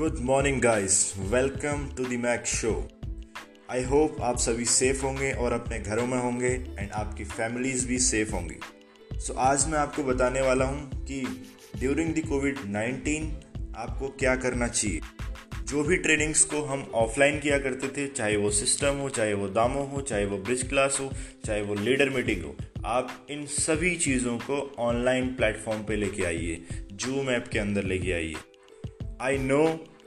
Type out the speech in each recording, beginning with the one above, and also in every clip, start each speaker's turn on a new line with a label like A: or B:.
A: Good morning guys welcome to the Mac show I hope आप सभी safe होंगे और अपने घरों में होंगे एंड आपकी फैमिलीज़ भी सेफ़ होंगी. सो so, आज मैं आपको बताने वाला हूँ कि ड्यूरिंग द कोविड 19 आपको क्या करना चाहिए. जो भी ट्रेनिंग्स को हम ऑफलाइन किया करते थे चाहे वो सिस्टम हो चाहे वो दामो हो चाहे वो ब्रिज क्लास हो चाहे वो लीडर मीटिंग हो आप इन सभी चीज़ों को ऑनलाइन प्लेटफॉर्म पे लेके आइए. जूम ऐप के अंदर लेके आइए. आई नो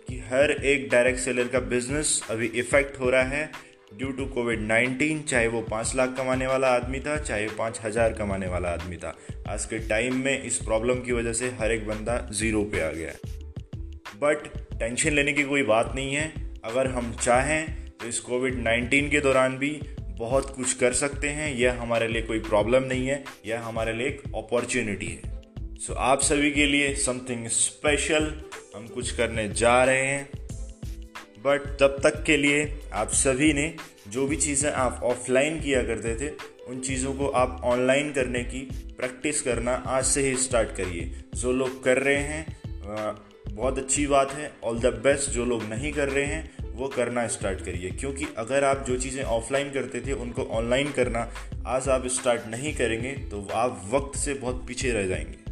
A: कि हर एक डायरेक्ट सेलर का बिज़नेस अभी इफ़ेक्ट हो रहा है ड्यू टू कोविड नाइन्टीन चाहे वो पाँच लाख कमाने वाला आदमी था चाहे पाँच हज़ार कमाने वाला आदमी था। आज के टाइम में इस प्रॉब्लम की वजह से हर एक बंदा ज़ीरो पे आ गया बट टेंशन लेने की कोई बात नहीं है। अगर हम चाहें तो इस कोविड नाइन्टीन के दौरान भी बहुत कुछ कर सकते हैं। यह हमारे लिए कोई प्रॉब्लम नहीं है। यह हमारे लिए एक अपॉर्चुनिटी है। सो so, आप सभी के लिए समथिंग स्पेशल हम कुछ करने जा रहे हैं बट तब तक के लिए आप सभी ने जो भी चीज़ें आप ऑफलाइन किया करते थे, उन चीज़ों को आप ऑनलाइन करने की प्रैक्टिस करना आज से ही स्टार्ट करिए। जो लोग कर रहे हैं बहुत अच्छी बात है ऑल द बेस्ट जो लोग नहीं कर रहे हैं, वो करना स्टार्ट करिए। क्योंकि अगर आप जो चीज़ें ऑफलाइन करते थे, उनको ऑनलाइन करना आज आप स्टार्ट नहीं करेंगे तो आप वक्त से बहुत पीछे रह जाएँगे।